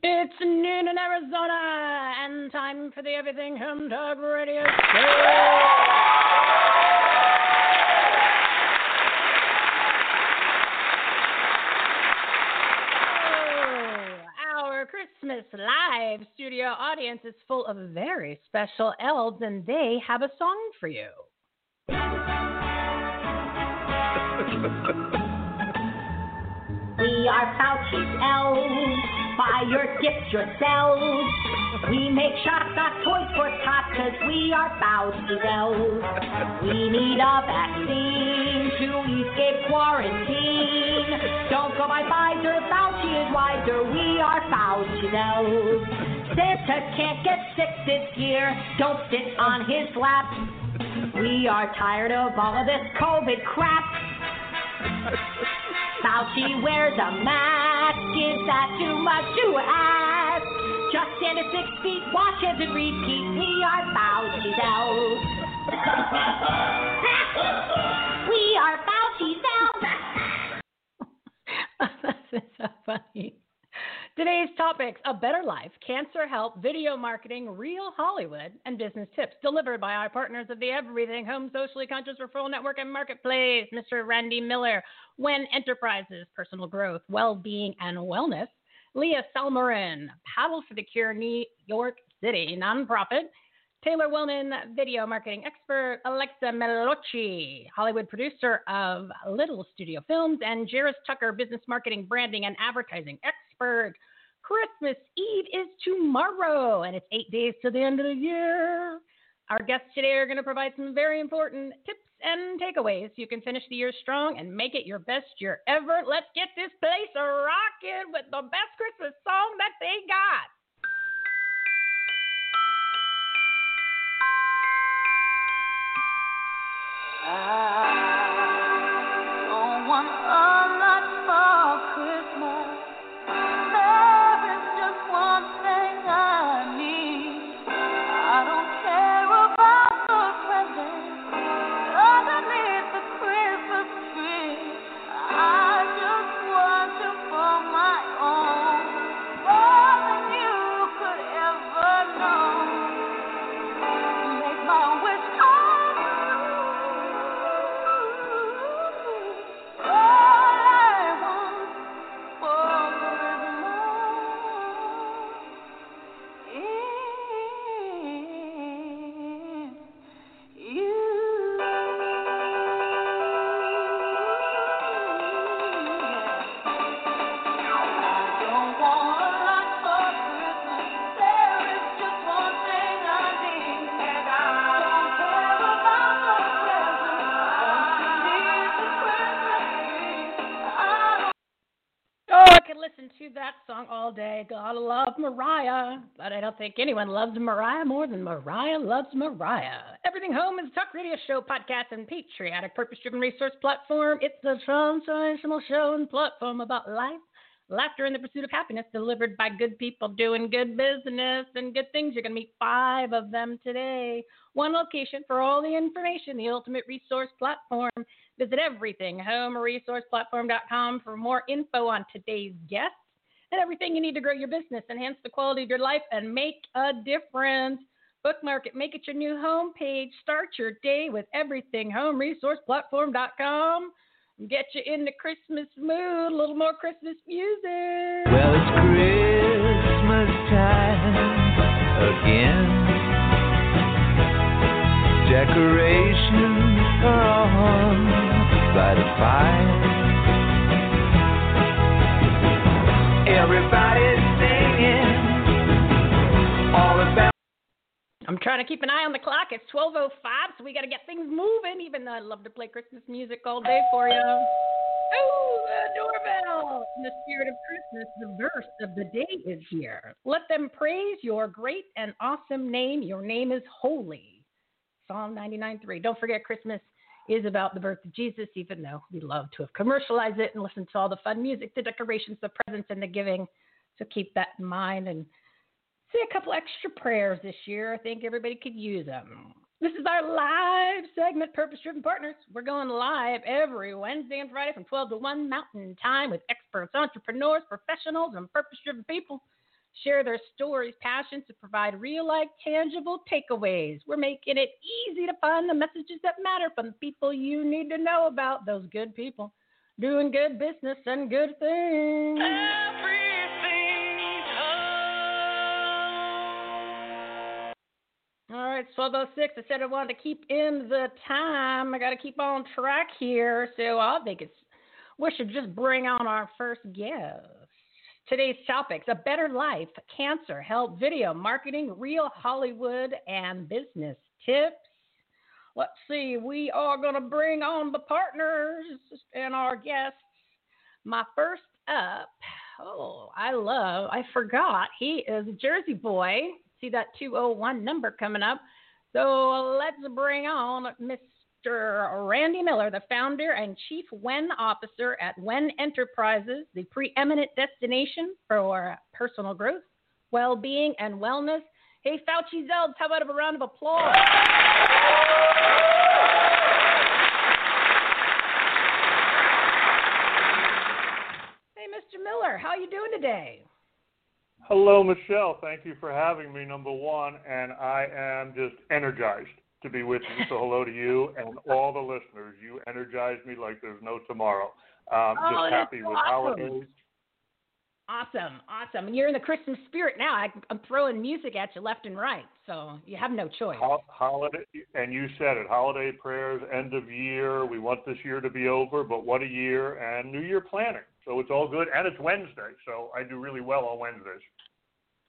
It's noon in Arizona, and time for the Everything Home Talk Radio Show. Our Christmas live studio audience is full of very special elves, and they have a song for you. We are Fauci's elves. Buy your gifts yourselves. We make shots, not toys for tots, cause we are Fauci's elves. We need a vaccine to escape quarantine. Don't go by Pfizer, Fauci is wiser. We are Fauci's elves. Santa can't get sick this year. Don't sit on his lap. We are tired of all of this COVID crap. Fauci wears a mask. Is that too much to ask? Just stand at six feet, wash hands, and repeat. We are Fauci's elves. we are Fauci's elves. That's so funny. Today's topics a better life, cancer help, video marketing, real Hollywood, and business tips delivered by our partners of the Everything Home Socially Conscious Referral Network and Marketplace, Mr. Randy Miller, WEN Enterprises, Personal Growth, Well-Being, and Wellness, Leah Salmorin, Paddle for the Cure, New York City, nonprofit, Taylor Wellman, video marketing expert, Alexia Melocchi, Hollywood producer of Little Studio Films, and Jaris Tucker, business marketing, branding, and advertising expert. Christmas Eve is tomorrow, and it's eight days to the end of the year. Our guests today are going to provide some very important tips and takeaways so you can finish the year strong and make it your best year ever. Let's get this place rocking with the best Christmas song that they got. Oh, that song all day. Gotta love Mariah. But I don't think anyone loves Mariah more than Mariah loves Mariah. Everything Home is talk radio show, podcast, and patriotic purpose driven resource platform. It's a transformational show and platform about life, laughter, and the pursuit of happiness delivered by good people doing good business and good things. You're going to meet five of them today. One location for all the information, the ultimate resource platform. Visit everythinghomeresourceplatform.com for more info on today's guests and everything you need to grow your business, enhance the quality of your life, and make a difference. Bookmark it, make it your new home page. Start your day with everything everythinghomeresourceplatform.com. Get you in the Christmas mood, a little more Christmas music. Well, it's Christmas time. again. Decorations are on by the fire. Everybody's singing all about. I'm trying to keep an eye on the clock. It's 12:05, so we got to get things moving. Even though I love to play Christmas music all day for you. Oh, the doorbell! In the spirit of Christmas, the verse of the day is here. Let them praise your great and awesome name. Your name is holy. Psalm 99:3. Don't forget, Christmas is about the birth of Jesus, even though we love to have commercialized it and listened to all the fun music, the decorations, the presents, and the giving. So keep that in mind and say a couple extra prayers this year. I think everybody could use them. This is our live segment, Purpose Driven Partners. We're going live every Wednesday and Friday from 12 to 1 Mountain Time with experts, entrepreneurs, professionals, and purpose driven people. Share their stories, passions to provide real life, tangible takeaways. We're making it easy to find the messages that matter from the people you need to know about, those good people doing good business and good things. All right, it's 1206. I said I wanted to keep in the time. I got to keep on track here. So I think it's, we should just bring on our first guest. Today's topics a better life, cancer, health, video, marketing, real Hollywood, and business tips. Let's see, we are going to bring on the partners and our guests. My first up, oh, I love, I forgot, he is a Jersey boy see that 201 number coming up. So let's bring on Mr. Randy Miller, the founder and chief WEN officer at WEN Enterprises, the preeminent destination for personal growth, well being, and wellness. Hey, Fauci's elves, how about a round of applause? Hey, Mr. Miller, how are you doing today? Hello, Michele. Thank you for having me, number one. And I am just energized to be with you. So, hello to you and all the listeners. You energize me like there's no tomorrow. Um, oh, just happy awesome. with holidays. Awesome, awesome. And you're in the Christmas spirit now. I, am throwing music at you left and right, so you have no choice. Ho- holiday, and you said it. Holiday prayers, end of year. We want this year to be over, but what a year! And New Year planning. So it's all good, and it's Wednesday, so I do really well on Wednesdays.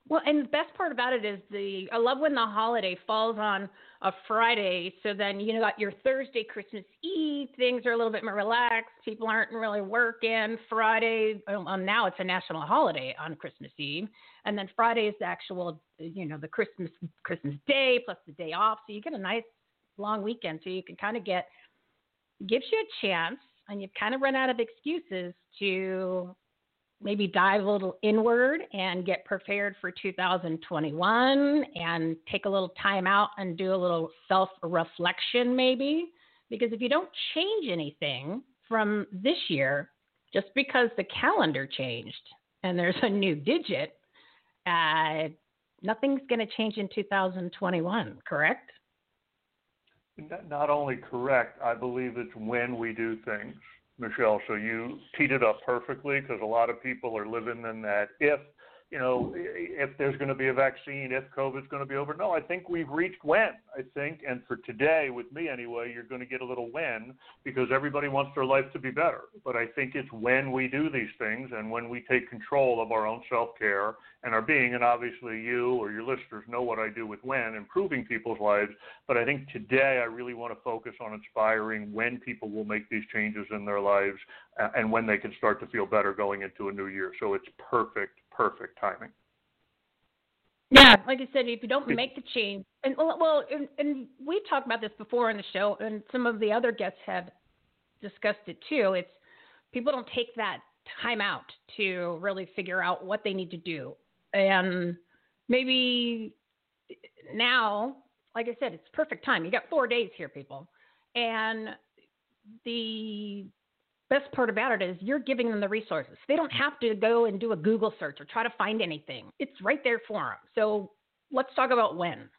Well, and the best part about it is the I love when the holiday falls on a Friday, so then you know got your Thursday, Christmas Eve, things are a little bit more relaxed. People aren't really working. Friday, well, now it's a national holiday on Christmas Eve, and then Friday is the actual, you know, the Christmas Christmas Day plus the day off, so you get a nice long weekend, so you can kind of get gives you a chance, and you've kind of run out of excuses to maybe dive a little inward and get prepared for 2021 and take a little time out and do a little self reflection, maybe. Because if you don't change anything from this year, just because the calendar changed and there's a new digit, uh, nothing's going to change in 2021, correct? Not only correct, I believe it's when we do things. Michele. So you teed it up perfectly because a lot of people are living in that if you know, if there's going to be a vaccine, if COVID's going to be over. No, I think we've reached when, I think. And for today, with me anyway, you're going to get a little when because everybody wants their life to be better. But I think it's when we do these things and when we take control of our own self care and our being. And obviously, you or your listeners know what I do with when, improving people's lives. But I think today, I really want to focus on inspiring when people will make these changes in their lives uh, and when they can start to feel better going into a new year. So it's perfect perfect timing. Yeah, like I said, if you don't make the change, and well, and, and we talked about this before on the show, and some of the other guests have discussed it too. It's people don't take that time out to really figure out what they need to do, and maybe now, like I said, it's perfect time. You got four days here, people, and the best part about it is you're giving them the resources. They don't have to go and do a Google search or try to find anything. It's right there for them. So let's talk about WEN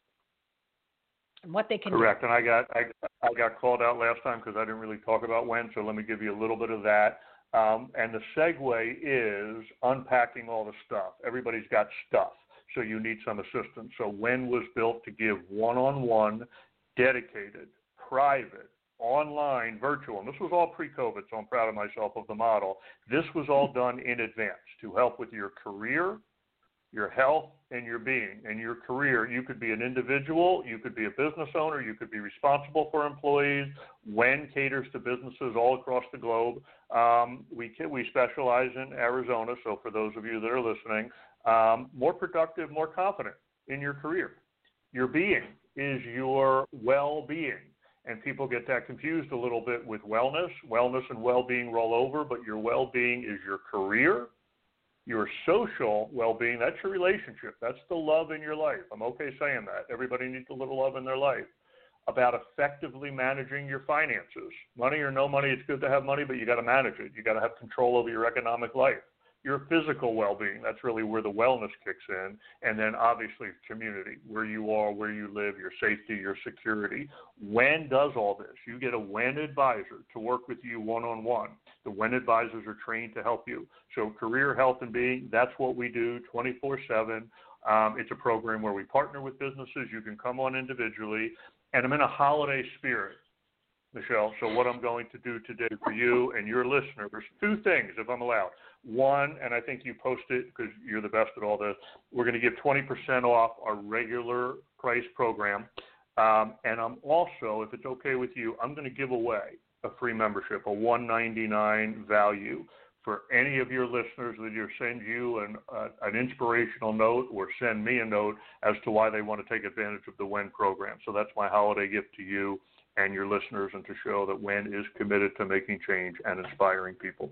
and what they can Correct. do. And I got I, I got called out last time because I didn't really talk about WEN. So let me give you a little bit of that. Um, and the segue is unpacking all the stuff. Everybody's got stuff. so you need some assistance. So WEN was built to give one-on-one, dedicated, private, online, virtual, and this was all pre-COVID, so I'm proud of myself of the model. This was all done in advance to help with your career, your health, and your being. And your career, you could be an individual, you could be a business owner, you could be responsible for employees. WEN caters to businesses all across the globe. Um, we we specialize in Arizona, so for those of you that are listening, um, more productive, more confident in your career. Your being is your well-being and people get that confused a little bit with wellness. Wellness and well-being roll over, but your well-being is your career, your social well-being. That's your relationship. That's the love in your life. I'm okay saying that. Everybody needs a little love in their life. About effectively managing your finances. Money or no money, it's good to have money, but you got to manage it. You got to have control over your economic life your physical well-being. That's really where the wellness kicks in, and then obviously community, where you are, where you live, your safety, your security. WEN does all this? You get a WEN advisor to work with you one-on-one. The WEN advisors are trained to help you. So career health and being, that's what we do 24/7. Um, it's a program where we partner with businesses. You can come on individually, and I'm in a holiday spirit. Michelle. So what I'm going to do today for you and your listeners, two things, if I'm allowed. One, and I think you post it because you're the best at all this. We're going to give 20% off our regular price program, um, and I'm also, if it's okay with you, I'm going to give away a free membership, a 199 value for any of your listeners that you send you an, uh, an inspirational note or send me a note as to why they want to take advantage of the WEN program. So that's my holiday gift to you and your listeners and to show that WEN is committed to making change and inspiring people.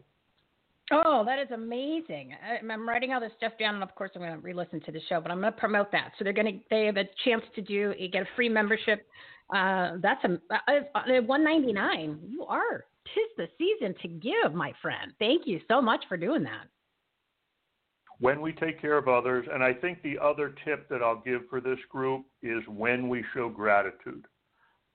Oh, that is amazing! I'm writing all this stuff down, and of course, I'm going to re-listen to the show. But I'm going to promote that. So they're going to they have a chance to do you get a free membership. Uh, that's a, a, uh, a uh, uh, 199. You are tis the season to give, my friend. Thank you so much for doing that. When we take care of others, and I think the other tip that I'll give for this group is when we show gratitude.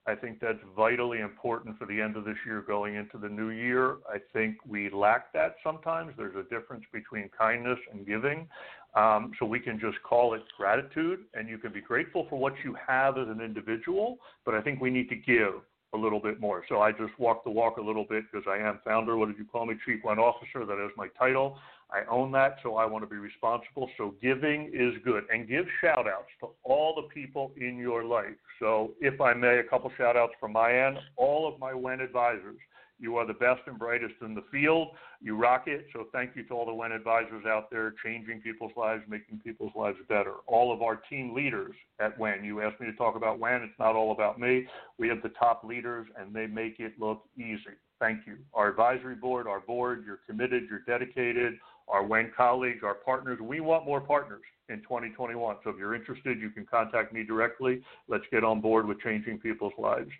I think that's vitally important for the end of this year going into the new year. I think we lack that sometimes. There's a difference between kindness and giving. Um, so we can just call it gratitude, and you can be grateful for what you have as an individual, but I think we need to give a little bit more. So I just walk the walk a little bit because I am founder. What did you call me? Chief WEN Officer. That is my title. I own that, so I want to be responsible. So giving is good. And give shout outs to all the people in your life. So if I may, a couple shout outs from my end, all of my WEN advisors. You are the best and brightest in the field. You rock it. So thank you to all the WEN advisors out there changing people's lives, making people's lives better. All of our team leaders at WEN. You asked me to talk about WEN. It's not all about me. We have the top leaders and they make it look easy. Thank you. Our advisory board, our board, you're committed, you're dedicated our WEN colleagues, our partners. We want more partners in 2021. So if you're interested, you can contact me directly. Let's get on board with changing people's lives.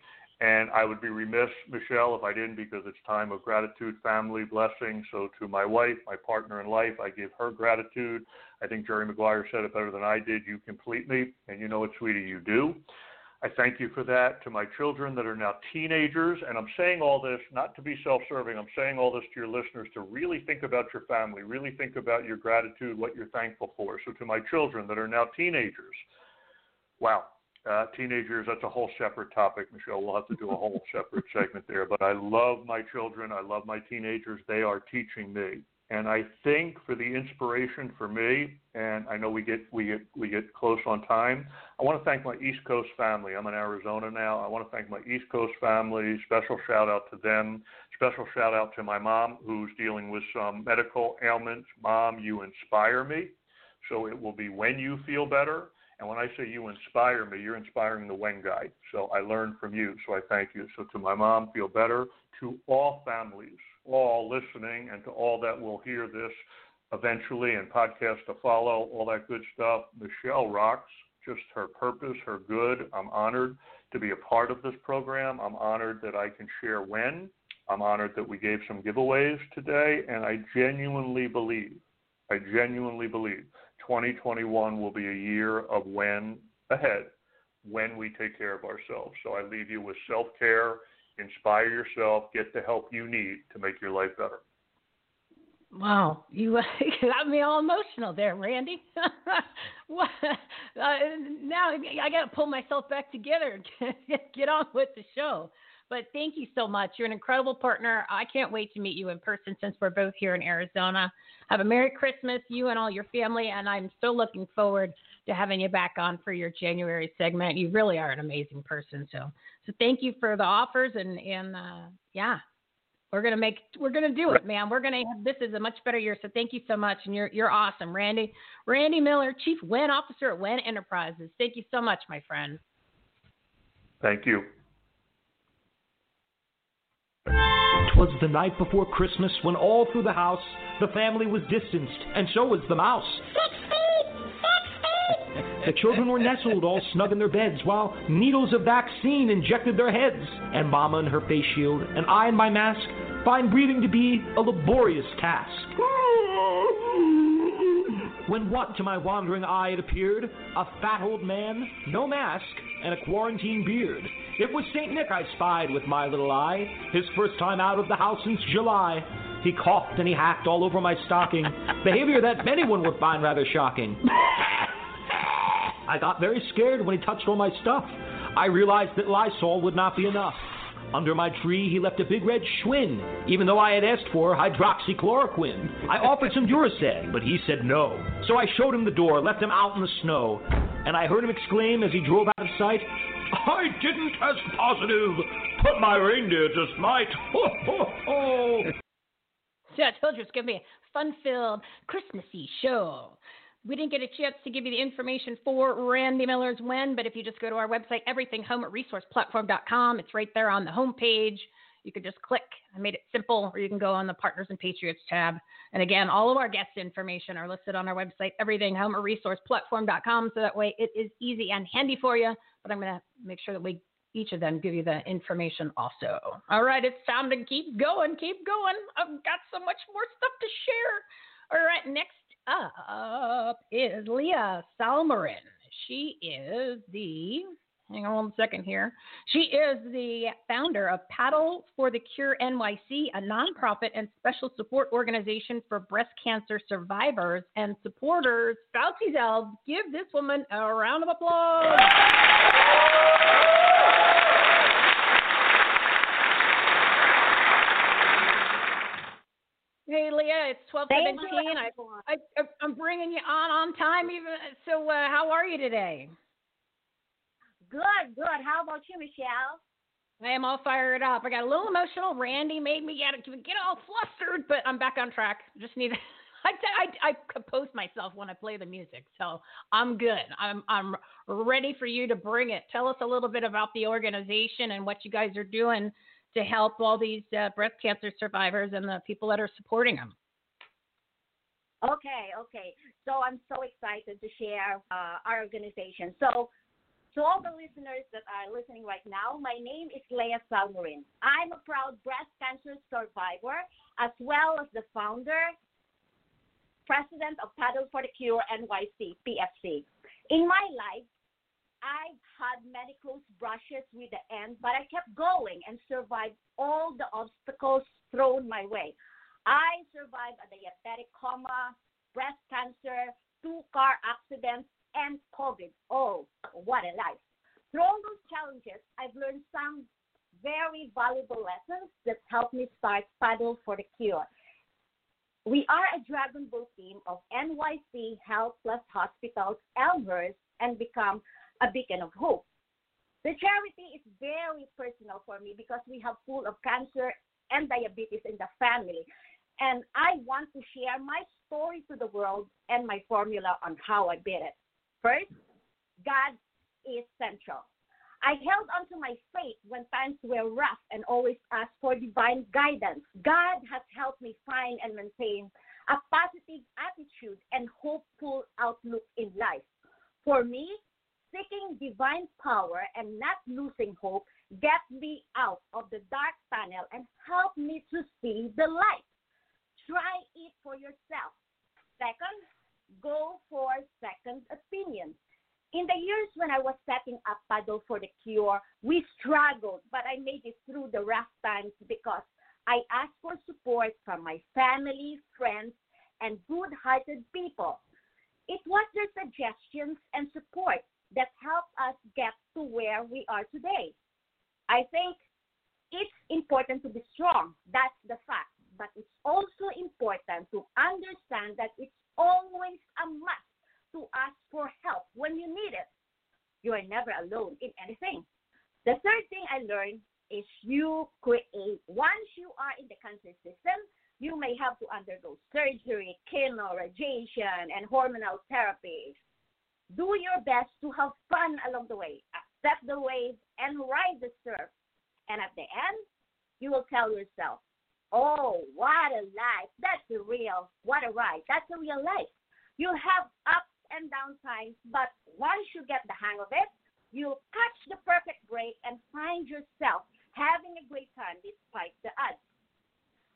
And I would be remiss, Michele, if I didn't, because it's time of gratitude, family, blessing. So to my wife, my partner in life, I give her gratitude. I think Jerry Maguire said it better than I did. You complete me, and you know what, sweetie, you do. I thank you for that to my children that are now teenagers. And I'm saying all this not to be self serving. I'm saying all this to your listeners to really think about your family, really think about your gratitude, what you're thankful for. So to my children that are now teenagers, wow, uh, teenagers, that's a whole separate topic, Michele. We'll have to do a whole separate segment there. But I love my children. I love my teenagers. They are teaching me. And I think for the inspiration for me, and I know we get we get we get close on time. I want to thank my East Coast family. I'm in Arizona now. I want to thank my East Coast family. Special shout out to them. Special shout out to my mom who's dealing with some medical ailments. Mom, you inspire me. So it will be when you feel better. And when I say you inspire me, you're inspiring the WEN guy. So I learned from you. So I thank you. So to my mom, feel better. To all families all listening and to all that will hear this eventually and podcast to follow, all that good stuff. Michele rocks, just her purpose, her good. I'm honored to be a part of this program. I'm honored that I can share when. I'm honored that we gave some giveaways today, and I genuinely believe, I genuinely believe 2021 will be a year of when ahead when we take care of ourselves. So I leave you with self care inspire yourself, get the help you need to make your life better. Wow, you got me all emotional there, Randy. what, uh, now I got to pull myself back together and get on with the show. But thank you so much. You're an incredible partner. I can't wait to meet you in person since we're both here in Arizona. Have a Merry Christmas, you and all your family. And I'm so looking forward to having you back on for your January segment. You really are an amazing person. So, so thank you for the offers. And, and uh, yeah, we're gonna make we're gonna do it, man. We're gonna this is a much better year. So thank you so much, and you're you're awesome, Randy. Randy Miller, Chief Wen Officer at Wen Enterprises. Thank you so much, my friend. Thank you. Twas the night before Christmas when all through the house the family was distanced, and so was the mouse. The children were nestled all snug in their beds while needles of vaccine injected their heads. And Mama in her face shield, and I in my mask, find breathing to be a laborious task. When what to my wandering eye it appeared? A fat old man, no mask, and a quarantine beard. It was St. Nick I spied with my little eye, his first time out of the house since July. He coughed and he hacked all over my stocking, behavior that anyone would find rather shocking. I got very scared when he touched all my stuff. I realized that Lysol would not be enough. Under my tree, he left a big red Schwinn, even though I had asked for hydroxychloroquine. I offered some Duracell, but he said no. So I showed him the door, left him out in the snow, and I heard him exclaim as he drove out of sight, I didn't test positive, but my reindeer just might. Ho, ho, ho. Yeah, I told you it's going to be a fun filled Christmassy show. We didn't get a chance to give you the information for Randy Miller's WEN, but if you just go to our website, everythinghome@resourceplatform.com, it's right there on the homepage. You can just click. I made it simple, or you can go on the Partners and Patriots tab. And again, all of our guest information are listed on our website, everythinghomeresourceplatform.com, so that way it is easy and handy for you. But I'm going to make sure that we each of them give you the information also. All right, it's time to keep going, keep going. I've got so much more stuff to share. All right, next up is Leah Salmorin. She is the, hang on one second here. She is the founder of Paddle for the Cure NYC, a nonprofit and special support organization for breast cancer survivors and supporters. Fauci's elves, give this woman a round of applause. Hey Leah, it's twelve seventeen. I, I, I'm bringing you on on time. Even so, uh, how are you today? Good, good. How about you, Michele? I am all fired up. I got a little emotional. Randy made me get get all flustered, but I'm back on track. Just need. I, I, I compose myself when I play the music, so I'm good. I'm I'm ready for you to bring it. Tell us a little bit about the organization and what you guys are doing to help all these uh, breast cancer survivors and the people that are supporting them. Okay, okay. So I'm so excited to share uh, our organization. So, to all the listeners that are listening right now, my name is Leah Salmorin. I'm a proud breast cancer survivor, as well as the founder, president of Paddle for the Cure NYC, PFC. In my life, I've had many close brushes with the end, but I kept going and survived all the obstacles thrown my way. I survived a diabetic coma, breast cancer, two car accidents, and COVID. Oh, what a life. Through all those challenges, I've learned some very valuable lessons that helped me start Paddle for the Cure. We are a Dragon Boat team of NYC Health Plus Hospitals, Elmhurst, and become a beacon of hope. The charity is very personal for me because we have full of cancer and diabetes in the family. And I want to share my story to the world and my formula on how I beat it. First, God is central. I held on to my faith when times were rough and always asked for divine guidance. God has helped me find and maintain a positive attitude and hopeful outlook in life. For me, seeking divine power and not losing hope get me out of the dark tunnel and help me to see the light. Try it for yourself. Second, go for second opinion. In the years when I was setting up Paddle for the Cure, we struggled, but I made it through the rough times because I asked for support support from my family, friends, and good hearted people. It was their suggestions and support that helped us get to where we are today. I think it's important to be strong, that's the fact, but it's also important to understand that it's always a must to ask for help when you need it. You are never alone in anything. The third thing I learned is you create, once you are in the cancer system, you may have to undergo surgery, chemo, radiation, and hormonal therapy. Do your best to have fun along the way, accept the waves, and ride the surf. And at the end, you will tell yourself, oh, what a life. That's a real, what a ride. That's a real life. You'll have ups and down times, but once you get the hang of it, you'll catch the perfect break and find yourself having a great time despite the odds.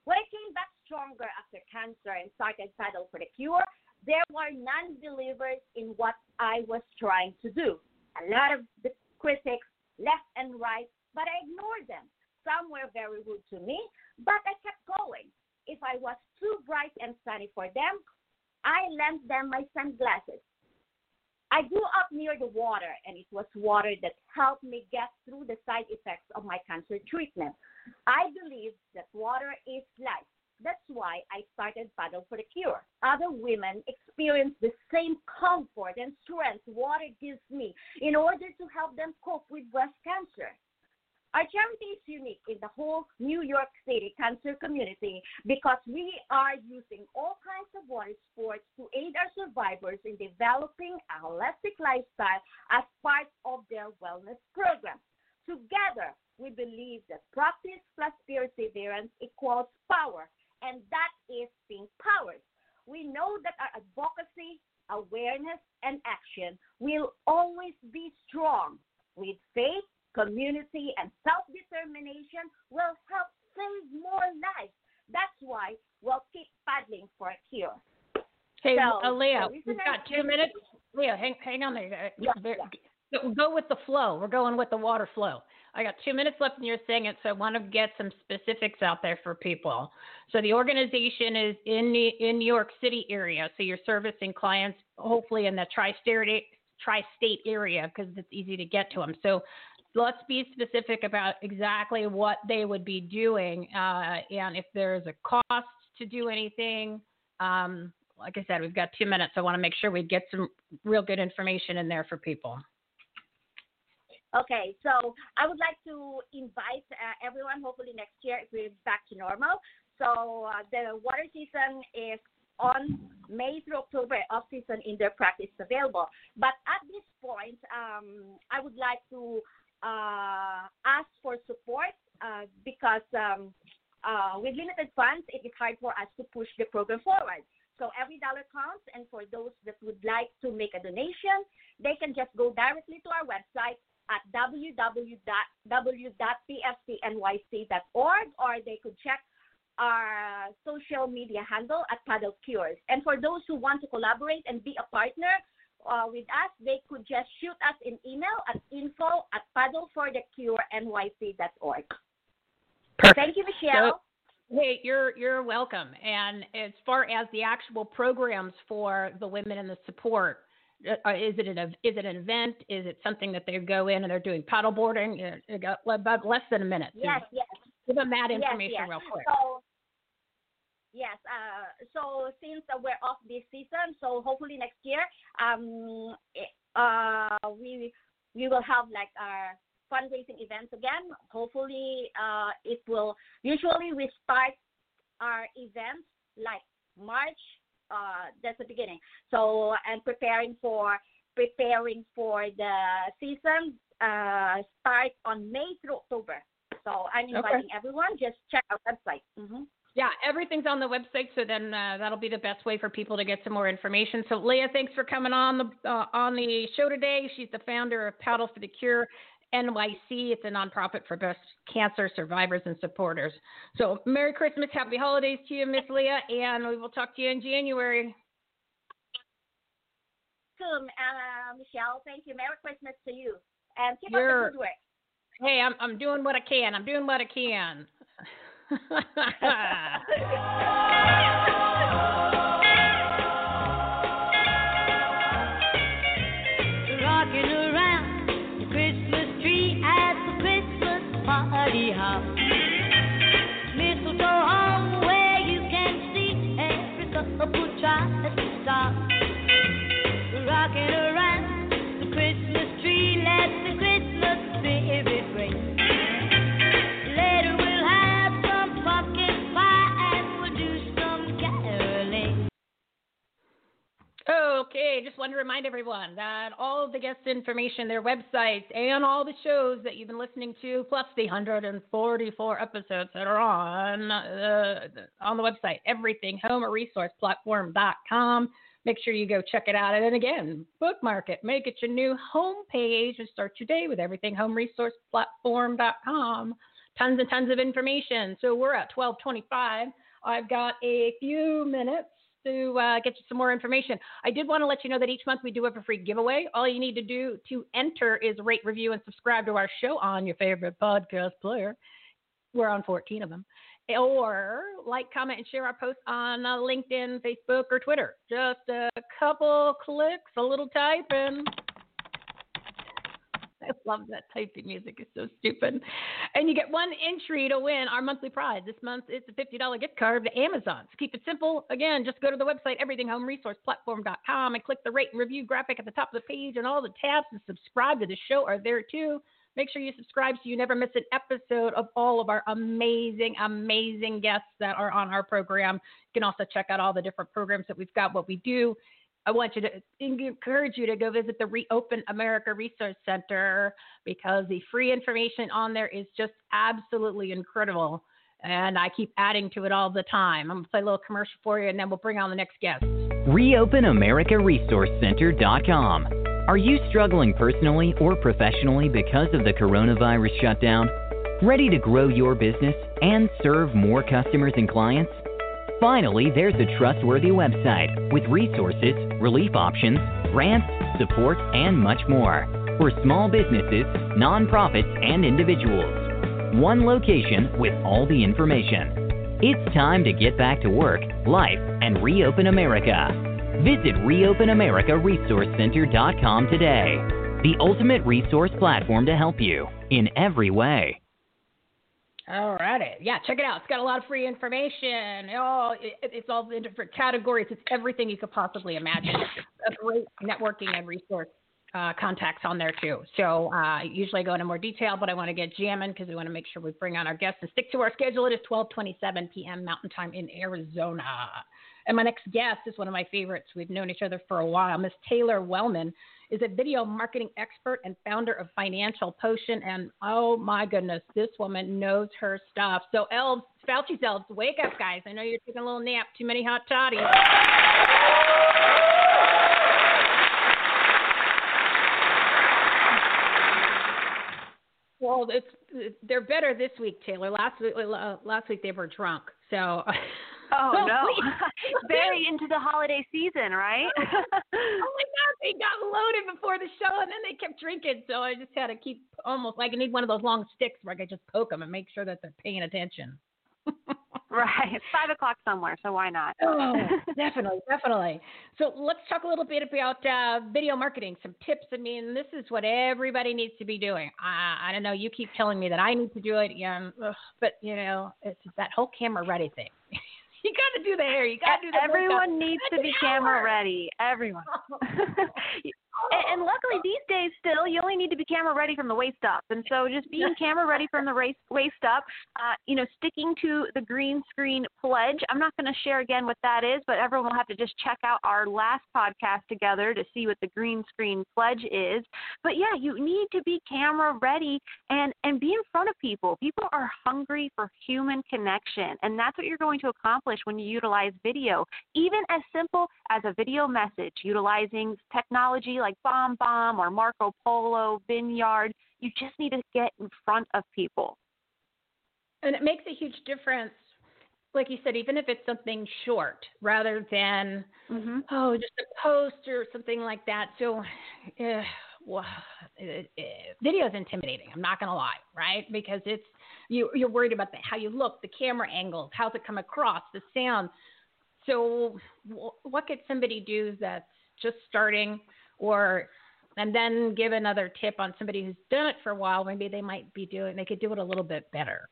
When I came back stronger after cancer and started Paddle for the Cure, there were non believers in what I was trying to do. A lot of the critics, left and right, but I ignored them. Some were very rude to me, but I kept going. If I was too bright and sunny for them, I lent them my sunglasses. I grew up near the water, and it was water that helped me get through the side effects of my cancer treatment. I believe that water is life. That's why I started Paddle for the Cure. Other women experience the same comfort and strength water gives me in order to help them cope with breast cancer. Our charity is unique in the whole New York City cancer community because we are using all kinds of water sports to aid our survivors in developing a holistic lifestyle as part of their wellness program. Together, we believe that practice plus perseverance equals power, and that is being powered. We know that our advocacy, awareness, and action will always be strong with faith community, and self determination will help save more lives. That's why we'll keep paddling for a cure. Hey, so, uh, Leah, we've got two minutes. Leah, hang, hang on there. Yeah, yeah. Go with the flow. We're going with the water flow. I got two minutes left in your segment, so I want to get some specifics out there for people. So the organization is in the in New York City area, so you're servicing clients hopefully in the tri-state tri-state area because it's easy to get to them. So let's be specific about exactly what they would be doing uh, and if there's a cost to do anything. Um, like I said, we've got two minutes. So I want to make sure we get some real good information in there for people. Okay, so I would like to invite uh, everyone, hopefully next year, if we're back to normal. So uh, the water season is on May through October, off season indoor practice is available. But at this point, um, I would like to uh, ask for support uh, because um, uh, with limited funds, it is hard for us to push the program forward. So every dollar counts, and for those that would like to make a donation, they can just go directly to our website at www.pfcnyc.org, or they could check our social media handle at Paddle Cures. And for those who want to collaborate and be a partner, uh, with us, they could just shoot us an email at info at paddleforthecurenyc.org. Perfect. Thank you, Michele. So, hey, you're you're welcome. And as far as the actual programs for the women and the support, uh, is it an is it an event? Is it something that they go in and they're doing paddleboarding? Uh, got about less than a minute. Yes, yes. Give them that information yes, yes. real quick. So, Yes. Uh, so since uh, we're off this season, so hopefully next year, um, uh, we we will have like our fundraising events again. Hopefully, uh, it will. Usually, we start our events like March. Uh, that's the beginning. So I'm preparing for preparing for the season uh, start on May through October. So I'm inviting okay. everyone. Just check our website. Mm-hmm. Yeah, everything's on the website, so then uh, that'll be the best way for people to get some more information. So, Leah, thanks for coming on the uh, on the show today. She's the founder of Paddle for the Cure NYC. It's a nonprofit for breast cancer survivors and supporters. So, Merry Christmas, Happy Holidays to you, Miss Leah, and we will talk to you in January. Cool, uh, Michele. Thank you. Merry Christmas to you, and keep You're, up the good work. Hey, I'm I'm doing what I can. I'm doing what I can. Okay, just want to remind everyone that all the guest information, their websites, and all the shows that you've been listening to, plus the 144 episodes that are on uh, on the website, everything, homeresourceplatform.com. Make sure you go check it out. And then again, bookmark it, make it your new home page, and start your day with everything, homeresourceplatform.com. Tons and tons of information. So we're at 1225. I've got a few minutes to uh, get you some more information. I did want to let you know that each month we do have a free giveaway. All you need to do to enter is rate, review, and subscribe to our show on your favorite podcast player. We're on 14 of them. Or like, comment, and share our posts on uh, LinkedIn, Facebook, or Twitter. Just a couple clicks, a little typing. I love that typing music. It's so stupid. And you get one entry to win our monthly prize. This month it's a $50 gift card to Amazon. So keep it simple. Again, just go to the website, everythinghomeresourceplatform.com, and click the rate and review graphic at the top of the page. And all the tabs to subscribe to the show are there too. Make sure you subscribe so you never miss an episode of all of our amazing, amazing guests that are on our program. You can also check out all the different programs that we've got, what we do. I want you to encourage you to go visit the Reopen America Resource Center because the free information on there is just absolutely incredible. And I keep adding to it all the time. I'm going to play a little commercial for you and then we'll bring on the next guest. ReopenAmericaResourceCenter.com. Are you struggling personally or professionally because of the coronavirus shutdown? Ready to grow your business and serve more customers and clients? Finally, there's a trustworthy website with resources, relief options, grants, support, and much more for small businesses, nonprofits, and individuals. One location with all the information. It's time to get back to work, life, and reopen America. Visit ReopenAmericaResourceCenter.com today. The ultimate resource platform to help you in every way. All righty. Yeah, check it out. It's got a lot of free information. Oh, it, it's all in different categories. It's everything you could possibly imagine. A great networking and resource uh, contacts on there too. So uh, usually I go into more detail, but I want to get jamming because we want to make sure we bring on our guests and stick to our schedule. It is 12:27 p.m. Mountain Time in Arizona. And my next guest is one of my favorites. We've known each other for a while. Miss Taylor Wellman is a video marketing expert and founder of Financial Potion. And oh my goodness, this woman knows her stuff. So, elves, Fauci's elves, wake up, guys. I know you're taking a little nap. Too many hot toddies. Well, it's they're better this week, Taylor. Last week, uh, last week they were drunk. So. Oh no! Very into the holiday season, right? oh my God! They got loaded before the show, and then they kept drinking. So I just had to keep almost like I need one of those long sticks where I can just poke them and make sure that they're paying attention. right. It's five o'clock somewhere, so why not? oh, definitely, definitely. So let's talk a little bit about uh, video marketing. Some tips. I mean, this is what everybody needs to be doing. I, I don't know. You keep telling me that I need to do it, yeah, but you know, it's that whole camera ready thing. you got to do the hair. You got to do the Everyone makeup. needs to be camera ready. Everyone. and, and luckily these days still you only need to be camera ready from the waist up. And so just being camera ready from the waist waist up uh, you know sticking to the green screen pledge. I'm not going to share again what that is but everyone will have to just check out our last podcast together to see what the green screen pledge is. But yeah you need to be camera ready and and be in front of people. People are hungry for human connection and that's what you're going to accomplish when you utilize video. Even as simple as a video message utilizing technology like BombBomb or Marco Polo, Vidyard. You just need to get in front of people. And it makes a huge difference, like you said, even if it's something short rather than, mm-hmm. oh, just a post or something like that. So, uh, well, it, it, video is intimidating. I'm not going to lie, right? Because it's You, you're worried about the, how you look, the camera angles, how's it come across, the sound. So, wh- what could somebody do that's just starting, or and then give another tip on somebody who's done it for a while? Maybe they might be doing, they could do it a little bit better.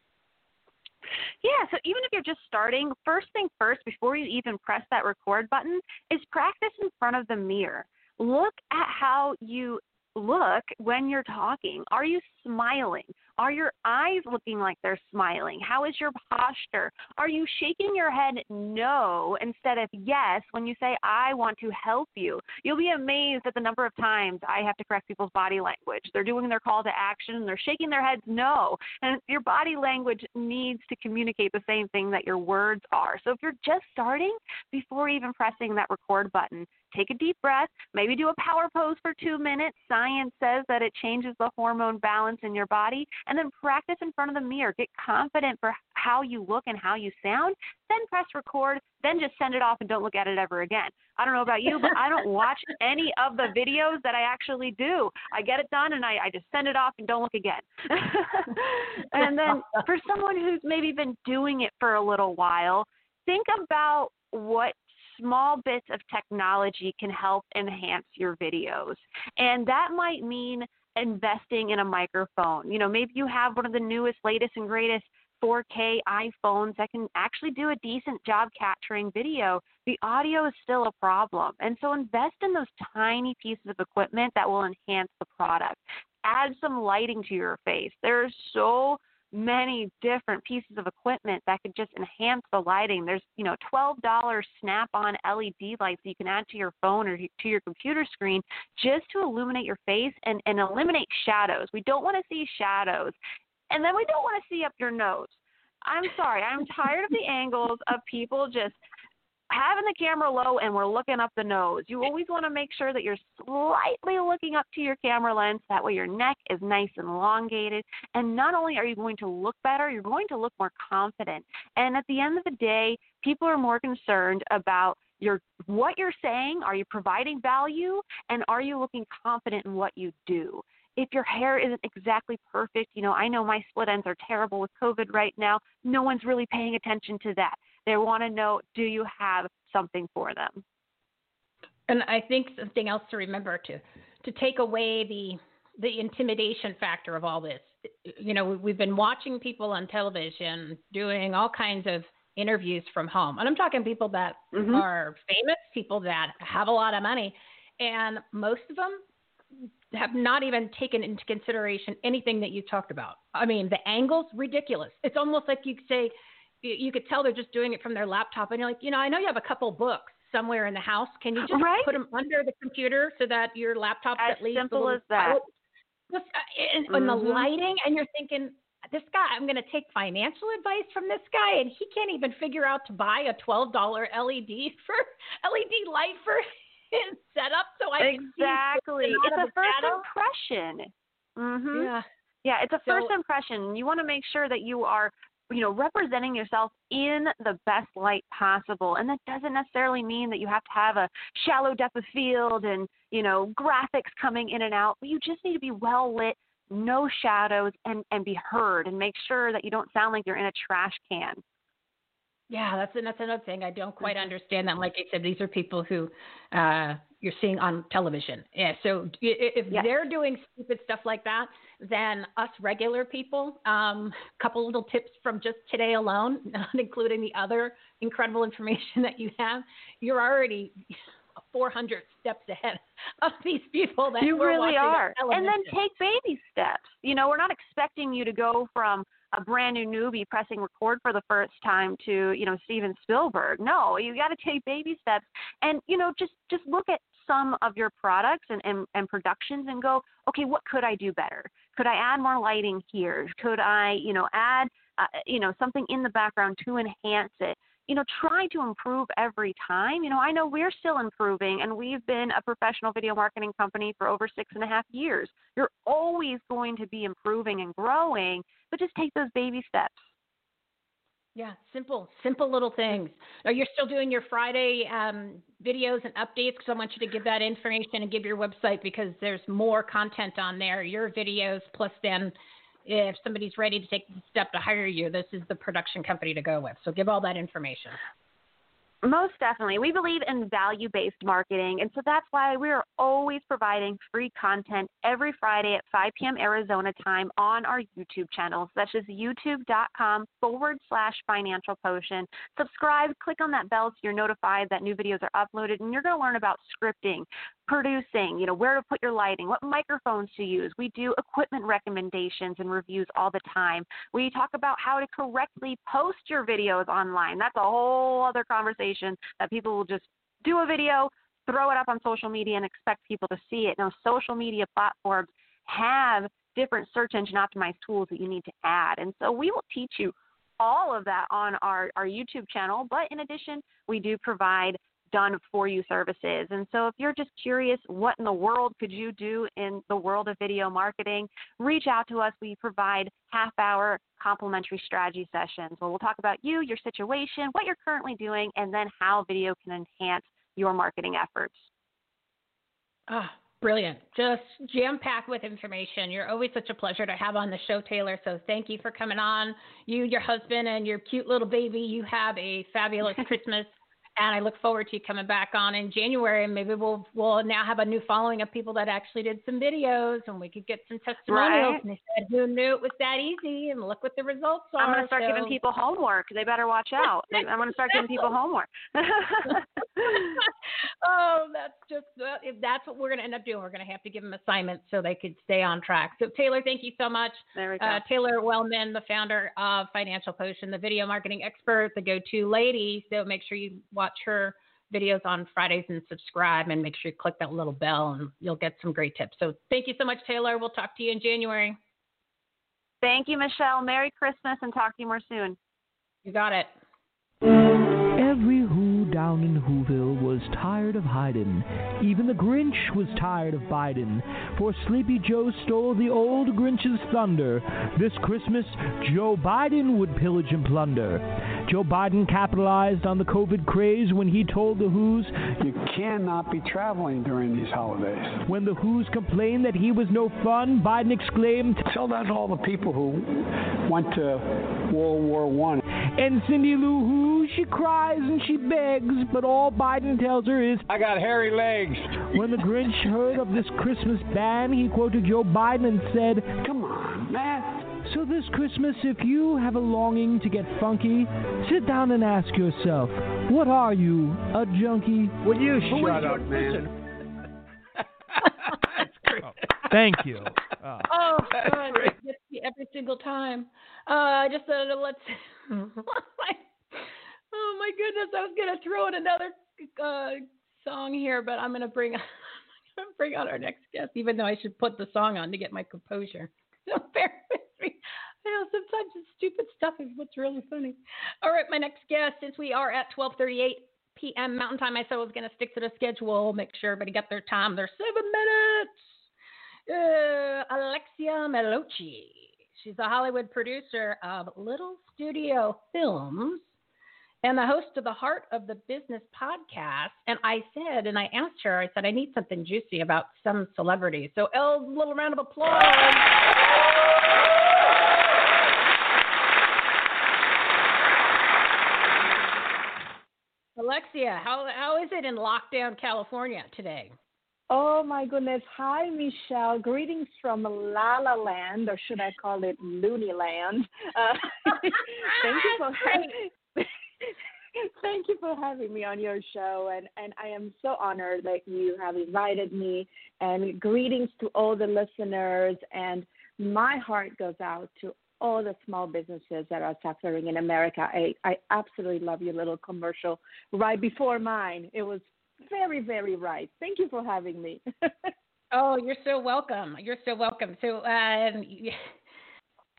Yeah, so even if you're just starting, first thing first, before you even press that record button, is practice in front of the mirror. Look at how you look when you're talking. Are you smiling? Are your eyes looking like they're smiling? How is your posture? Are you shaking your head no instead of yes when you say, I want to help you? You'll be amazed at the number of times I have to correct people's body language. They're doing their call to action and they're shaking their heads no. And your body language needs to communicate the same thing that your words are. So if you're just starting, before even pressing that record button, take a deep breath, maybe do a power pose for two minutes. Science says that it changes the hormone balance in your body. And then practice in front of the mirror. Get confident for how you look and how you sound. Then press record. Then just send it off and don't look at it ever again. I don't know about you, but I don't watch any of the videos that I actually do. I get it done and I, I just send it off and don't look again. and then for someone who's maybe been doing it for a little while, think about what small bits of technology can help enhance your videos. And that might mean investing in a microphone. You know, maybe you have one of the newest, latest, and greatest 4K iPhones that can actually do a decent job capturing video. The audio is still a problem. And so invest in those tiny pieces of equipment that will enhance the product. Add some lighting to your face. There's so many different pieces of equipment that could just enhance the lighting. There's, you know, $12 snap-on LED lights that you can add to your phone or to your computer screen just to illuminate your face and, and eliminate shadows. We don't want to see shadows. And then we don't want to see up your nose. I'm sorry. I'm tired of the angles of people just having the camera low and we're looking up the nose. You always want to make sure that you're slightly looking up to your camera lens. That way your neck is nice and elongated. And not only are you going to look better, you're going to look more confident. And at the end of the day, people are more concerned about your what you're saying, are you providing value, and are you looking confident in what you do? if your hair isn't exactly perfect, you know, I know my split ends are terrible with COVID right now. No one's really paying attention to that. They want to know do you have something for them? And I think something else to remember to to take away the the intimidation factor of all this. You know, we've been watching people on television doing all kinds of interviews from home. And I'm talking people that mm-hmm. are famous, people that have a lot of money, and most of them have not even taken into consideration anything that you talked about. I mean, the angles ridiculous. It's almost like you say you could tell they're just doing it from their laptop, and you're like, you know, I know you have a couple books somewhere in the house. Can you just right? put them under the computer so that your laptop's as at least simple as that? Just, uh, and, mm-hmm. and the lighting, and you're thinking, this guy, I'm going to take financial advice from this guy, and he can't even figure out to buy a twelve dollar LED for LED light for his setup. So I exactly. It's a first shadow. impression. Mhm. Yeah. Yeah, it's a So- first impression. You want to make sure that you are, you know, representing yourself in the best light possible. And that doesn't necessarily mean that you have to have a shallow depth of field and, you know, graphics coming in and out. But you just need to be well lit, no shadows, and and be heard and make sure that you don't sound like you're in a trash can. Yeah, that's that's another thing. I don't quite understand that. Like I said, these are people who uh, you're seeing on television. Yeah, so if Yes. they're doing stupid stuff like that, then us regular people, um, a couple little tips from just today alone, not including the other incredible information that you have, you're already 400 steps ahead of these people that you really are. And then take baby steps. You know, we're not expecting you to go from a brand new newbie pressing record for the first time to, you know, Steven Spielberg. No, you got to take baby steps and, you know, just just look at some of your products and, and, and productions and go, okay, what could I do better? Could I add more lighting here? Could I, you know, add, uh, you know, something in the background to enhance it? you know, try to improve every time. You know, I know we're still improving and we've been a professional video marketing company for over six and a half years. You're always going to be improving and growing, just take those baby steps. Yeah, simple, simple little things. Are you still doing your Friday um, videos and updates? Because I want you to give that information and give your website because there's more content on there. Your videos plus then if somebody's ready to take the step to hire you, this is the production company to go with. So give all that information. Most definitely. We believe in value based marketing, and so that's why we're always providing free content every Friday at 5 p.m. Arizona time on our YouTube channel, That's just youtube.com forward slash financial potion. Subscribe, click on that bell so you're notified that new videos are uploaded, and you're going to learn about scripting, producing, you know, where to put your lighting, what microphones to use. We do equipment recommendations and reviews all the time. We talk about how to correctly post your videos online. That's a whole other conversation that people will just do a video, throw it up on social media and expect people to see it. Now, social media platforms have different search engine optimized tools that you need to add. And so we will teach you all of that on our, our YouTube channel. But in addition, we do provide done for you services. And so if you're just curious, what in the world could you do in the world of video marketing, reach out to us. We provide half hour complimentary strategy sessions where we'll talk about you, your situation, what you're currently doing, and then how video can enhance your marketing efforts. Ah, brilliant. Just jam packed with information. You're always such a pleasure to have on the show, Taylor. So thank you for coming on. You, your husband, and your cute little baby, you have a fabulous Christmas and I look forward to you coming back on in January. And maybe we'll we'll now have a new following of people that actually did some videos, and we could get some testimonials. Right. And they said, "Who knew it was that easy?" And look what the results are. I'm going to start so. giving people homework. They better watch out. I'm going to start giving people homework. oh, that's just well, if that's what we're going to end up doing. We're going to have to give them assignments so they could stay on track. So Taylor, thank you so much. There we go. Uh, Taylor Wellman, the founder of Financial Potion, the video marketing expert, the go-to lady. So make sure you watch her videos on Fridays and subscribe and make sure you click that little bell and you'll get some great tips. So thank you so much, Taylor. We'll talk to you in January. Thank you, Michele. Merry Christmas and talk to you more soon. You got it. Every Who down in Whoville was tired of hiding. Even the Grinch was tired of Biden. For Sleepy Joe stole the old Grinch's thunder. This Christmas, Joe Biden would pillage and plunder. Joe Biden capitalized on the COVID craze when he told the Who's You cannot be traveling during these holidays. when the Who's complained that he was no fun, Biden exclaimed, Tell that to all the people who went to World War One. And Cindy Lou Who, she cries and she begs, but all Biden tells her is, I got hairy legs. When the Grinch heard of this Christmas ban, he quoted Joe Biden and said, Come on, man. So this Christmas, if you have a longing to get funky, sit down and ask yourself, what are you, a junkie? Will you shut is up, your man? Thank you. Uh, Oh, God, it gets me every single time. Uh, just uh, let's. oh my goodness, I was gonna throw in another uh, song here, but I'm gonna bring. Bring out our next guest, even though I should put the song on to get my composure. So bear with me. I know sometimes the stupid stuff is what's really funny. All right, my next guest, since we are at 12:38 p.m. Mountain Time, I said I was gonna stick to the schedule, make sure everybody got their time. They're seven minutes uh, Alexia Melocchi. She's a Hollywood producer of Little Studio Films and the host of the Heart of the Business podcast. And I said, and I asked her, I said, I need something juicy about some celebrity. So, a little round of applause. Alexia, how, how is it in lockdown California today? Oh my goodness. Hi, Michele. Greetings from La La Land, or should I call it Looney Land? Uh, thank you for having thank you for having me on your show, and and I am so honored that you have invited me. And greetings to all the listeners. And my heart goes out to all the small businesses that are suffering in America. I I absolutely love your little commercial right before mine. It was very, very right. Thank you for having me. Oh, you're so welcome. You're so welcome. So, um,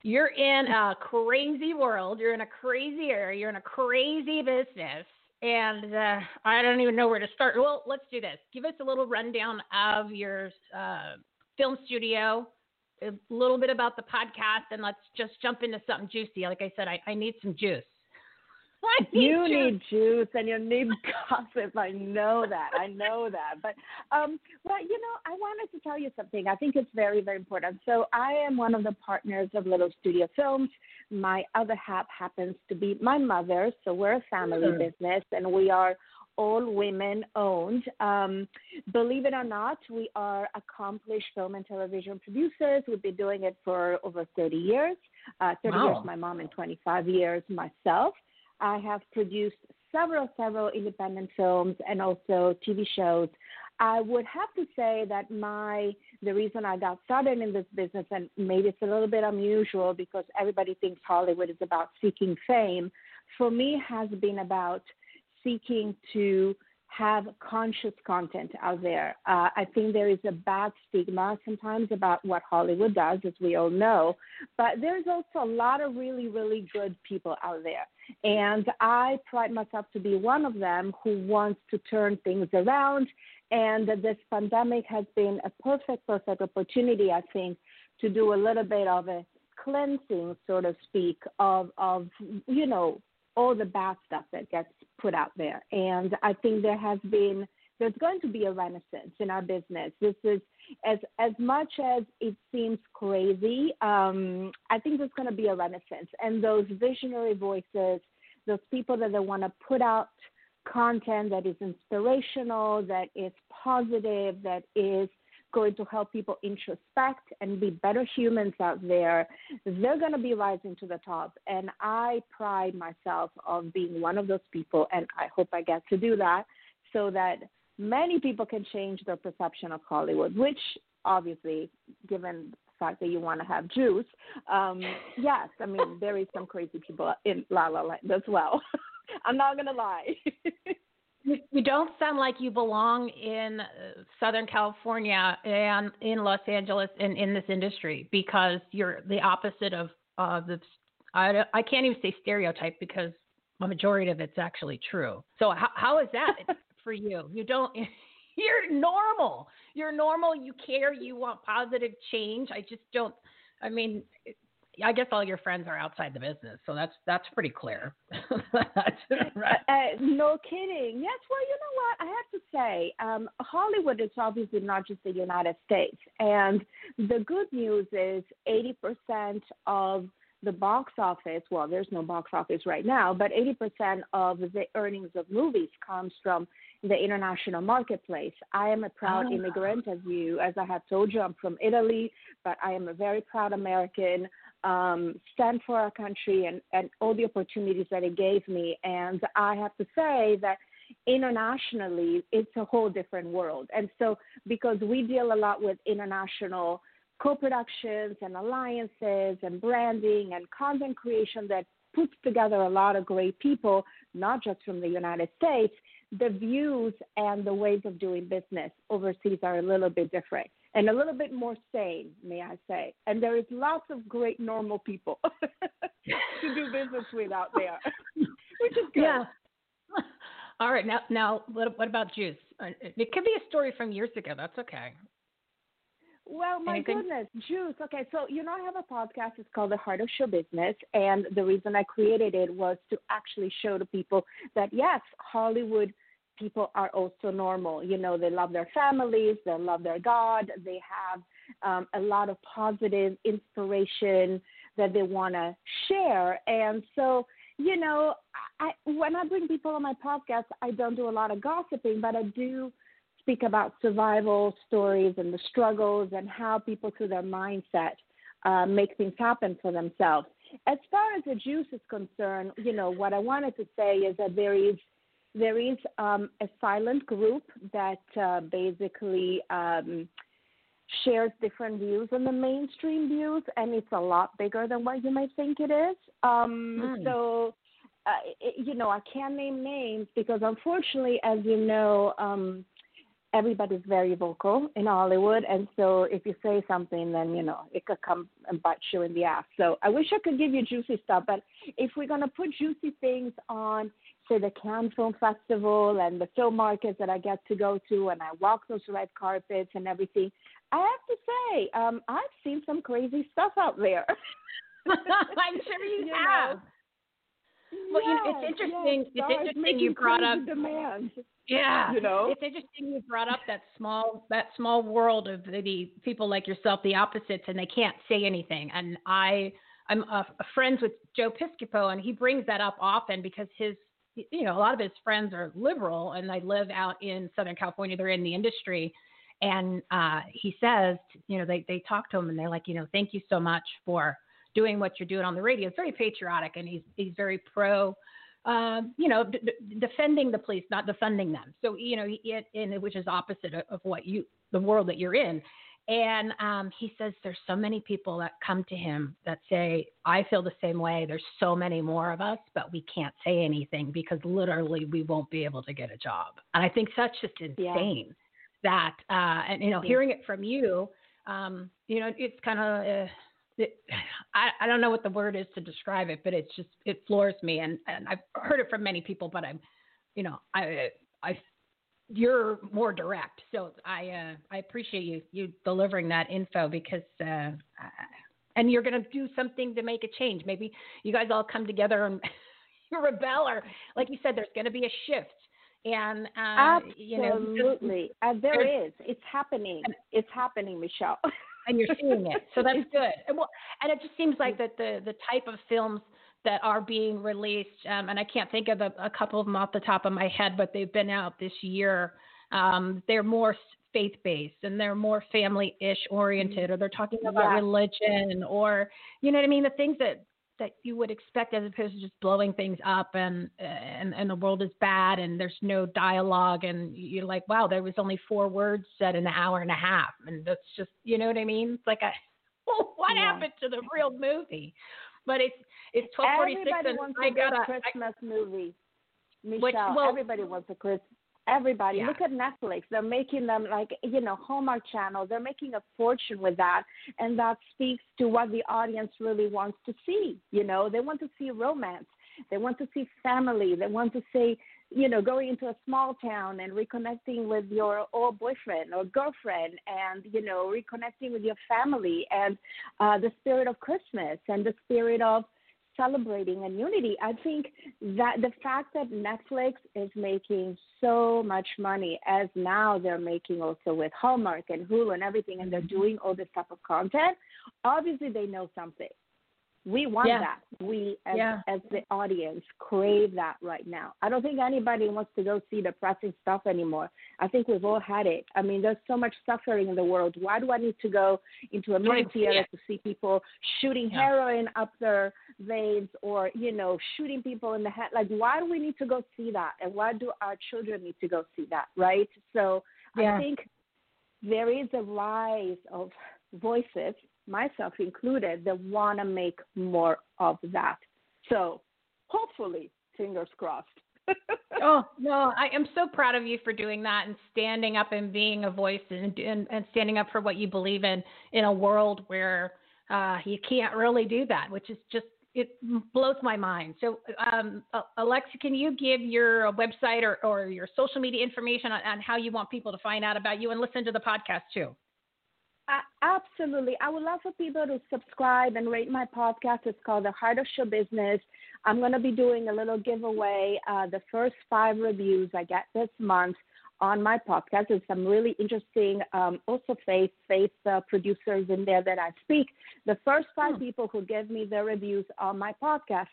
you're in a crazy world. You're in a crazy area. You're in a crazy business. And uh, I don't even know where to start. Well, let's do this. Give us a little rundown of your uh, film studio, a little bit about the podcast, and let's just jump into something juicy. Like I said, I, I need some juice. You need juice and you need gossip. I know that. I know that. But um, well, you know, I wanted to tell you something. I think it's very, very important. So I am one of the partners of Little Studio Films. My other half happens to be my mother. So we're a family Hmm. business, and we are all women owned. Um, believe it or not, we are accomplished film and television producers. We've been doing it for over 30 years. Uh, 30 Wow. years, my mom, and 25 years myself. I have produced several, several independent films and also TV shows. I would have to say that my the reason I got started in this business, and maybe it's a little bit unusual because everybody thinks Hollywood is about seeking fame. For me, has been about seeking to have conscious content out there. Uh, I think there is a bad stigma sometimes about what Hollywood does, as we all know, but there's also a lot of really, really good people out there. And I pride myself to be one of them who wants to turn things around. And this pandemic has been a perfect, perfect opportunity, I think, to do a little bit of a cleansing, so to speak, of, of you know, all the bad stuff that gets put out there. And I think there has been there's going to be a renaissance in our business. This is as as much as it seems crazy. Um, I think there's going to be a renaissance, and those visionary voices, those people that they want to put out content that is inspirational, that is positive, that is going to help people introspect and be better humans out there, they're going to be rising to the top. And I pride myself of being one of those people, and I hope I get to do that so that many people can change their perception of Hollywood, which obviously, given the fact that you want to have juice, um, yes, I mean, there is some crazy people in La La Land as well. I'm not going to lie. You, you don't sound like you belong in uh, Southern California and in Los Angeles and in this industry because you're the opposite of uh, the. I, I can't even say stereotype because a majority of it's actually true. So how, how is that for you? You don't. You're normal. You're normal. You care. You want positive change. I just don't. I mean, I guess all your friends are outside the business, so that's that's pretty clear. That's right. Uh, no kidding. Yes, well, you know what? I have to say, um, Hollywood is obviously not just the United States. And the good news is 80% of the box office, well, there's no box office right now, but 80% of the earnings of movies comes from the international marketplace. I am a proud Oh. immigrant, as you, as I have told you, I'm from Italy, but I am a very proud American. Um, stand for our country and, and all the opportunities that it gave me. And I have to say that internationally, it's a whole different world. And so, because we deal a lot with international co-productions and alliances and branding and content creation that puts together a lot of great people, not just from the United States, the views and the ways of doing business overseas are a little bit different and a little bit more sane, may I say. And there is lots of great normal people to do business with out there, which is good. Yeah. All right. Now, now, what, what about juice? Uh, It could be a story from years ago. That's okay. Well, my Anything? goodness, juice. Okay, so you know I have a podcast. It's called The Heart of Show Business, and the reason I created it was to actually show to people that yes, Hollywood people are also normal. You know, they love their families, they love their God, they have um, a lot of positive inspiration that they want to share, and so you know, I, when I bring people on my podcast, I don't do a lot of gossiping, but I do speak about survival stories and the struggles and how people through their mindset uh, make things happen for themselves. As far as the juice is concerned, you know what I wanted to say is that there is there is um, a silent group that uh, basically um, shares different views on the mainstream views, and it's a lot bigger than what you might think it is. Um, Hmm. So, uh, it, you know, I can't name names because, unfortunately, as you know, um, everybody's very vocal in Hollywood, and so if you say something, then you know it could come and bite you in the ass. So I wish I could give you juicy stuff, but if we're gonna put juicy things on, say the Cannes Film Festival and the film markets that I get to go to, and I walk those red carpets and everything, I have to say um, I've seen some crazy stuff out there. I'm sure you, You have. know. Well, you know, it's interesting. yes, it's interesting you brought up. crazy demands. Yeah, You know? it's interesting you brought up that small that small world of the people like yourself, the opposites, and they can't say anything. And I, I'm uh, friends with Joe Piscopo, and he brings that up often because his, you know, a lot of his friends are liberal, and they live out in Southern California. They're in the industry, and uh, he says, you know, they they talk to him, and they're like, you know, thank you so much for doing what you're doing on the radio. It's very patriotic, and he's he's very pro um, you know, d- defending the police, not defunding them. So, you know, it, and which is opposite of what you, the world that you're in. And um, he says there's so many people that come to him that say, I feel the same way. There's so many more of us, but we can't say anything because literally we won't be able to get a job. And I think that's just insane that, uh, and, you know, Yeah. hearing it from you, um, you know, it's kind of, uh, it, I, I don't know what the word is to describe it, but it's just it floors me, and, and I've heard it from many people, but I'm, you know, I I you're more direct, so I uh, I appreciate you you delivering that info because uh, and you're gonna do something to make a change. Maybe you guys all come together and rebel, or like you said, there's gonna be a shift, and uh, you know, Absolutely. uh, there's- It's happening. It's happening, Michele. and you're seeing it. So that's good. And, well, and it just seems like that the the type of films that are being released, um, and I can't think of a, a couple of them off the top of my head, but they've been out this year. Um, they're more faith based and they're more family ish oriented, or they're talking about Yeah. religion, or you know what I mean, the things that that you would expect as opposed to just blowing things up and and and the world is bad and there's no dialogue and you're like wow there was only four words said in an hour and a half and that's just you know what I mean it's like a well, what Yeah. happened to the real movie but it's it's 1246 Everybody and wants I a good gotta I- Christmas movie. Michele, Which- well- everybody wants a Chris. Everybody, Yeah. look at Netflix. They're making them like you know Hallmark Channel. They're making a fortune with that, and that speaks to what the audience really wants to see. You know, they want to see romance. They want to see family. They want to see, you know, going into a small town and reconnecting with your old boyfriend or girlfriend, and you know, reconnecting with your family, and uh, the spirit of Christmas and the spirit of celebrating and unity. I think that the fact that Netflix is making so much money, as now they're making also with Hallmark and Hulu and everything, and they're mm-hmm. doing all this type of content, obviously they know something. We want Yeah. that. We, as, Yeah. as the audience, crave that right now. I don't think anybody wants to go see depressing stuff anymore. I think we've all had it. I mean, there's so much suffering in the world. Why do I need to go into a movie theater it. to see people shooting Yeah. heroin up their veins or, you know, shooting people in the head? Like, why do we need to go see that? And why do our children need to go see that, right? So Yeah. I think there is a rise of voices, myself included, that want to make more of that. So hopefully, fingers crossed. oh no, I am so proud of you for doing that and standing up and being a voice and and, and standing up for what you believe in in a world where uh, you can't really do that, which is just it blows my mind. So, um, Alexa, can you give your website or, or your social media information on, on how you want people to find out about you and listen to the podcast too? Uh, absolutely. I would love for people to subscribe and rate my podcast. It's called The Heart of Show Business. I'm going to be doing a little giveaway. Uh, the first five reviews I get this month on my podcast. There's some really interesting, um, also faith faith uh, producers in there that I speak. The first five people who give me their reviews on my podcast,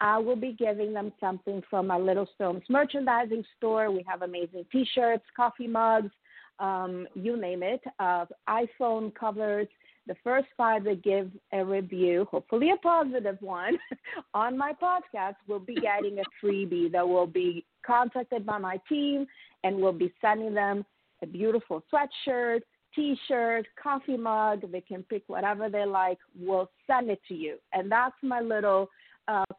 I will be giving them something from my Little Stones merchandising store. We have amazing T-shirts, coffee mugs, um, you name it, uh, iPhone covers. The first five that give a review, hopefully a positive one, on my podcast will be getting a freebie that will be contacted by my team and we'll be sending them a beautiful sweatshirt, t-shirt, coffee mug. They can pick whatever they like. We'll send it to you. And that's my little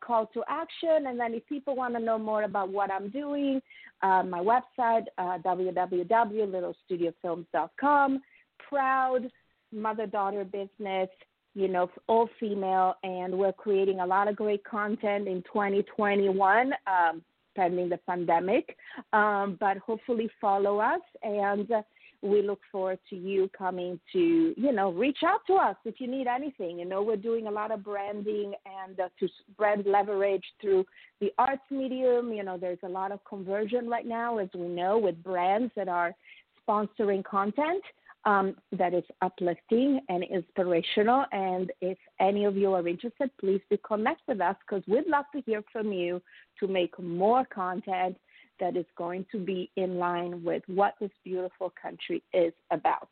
call to action. And then if people want to know more about what I'm doing, uh, my website, uh, www.littlestudiofilms.com. Proud mother-daughter business, you know, all female, and we're creating a lot of great content in 2021. Um, pending the pandemic, um, but hopefully follow us and we look forward to you coming to, you know, reach out to us if you need anything. You know, we're doing a lot of branding and uh, to spread leverage through the arts medium. You know, there's a lot of conversion right now, as we know, with brands that are sponsoring content um, that is uplifting and inspirational. And if any of you are interested, please do connect with us because we'd love to hear from you to make more content that is going to be in line with what this beautiful country is about.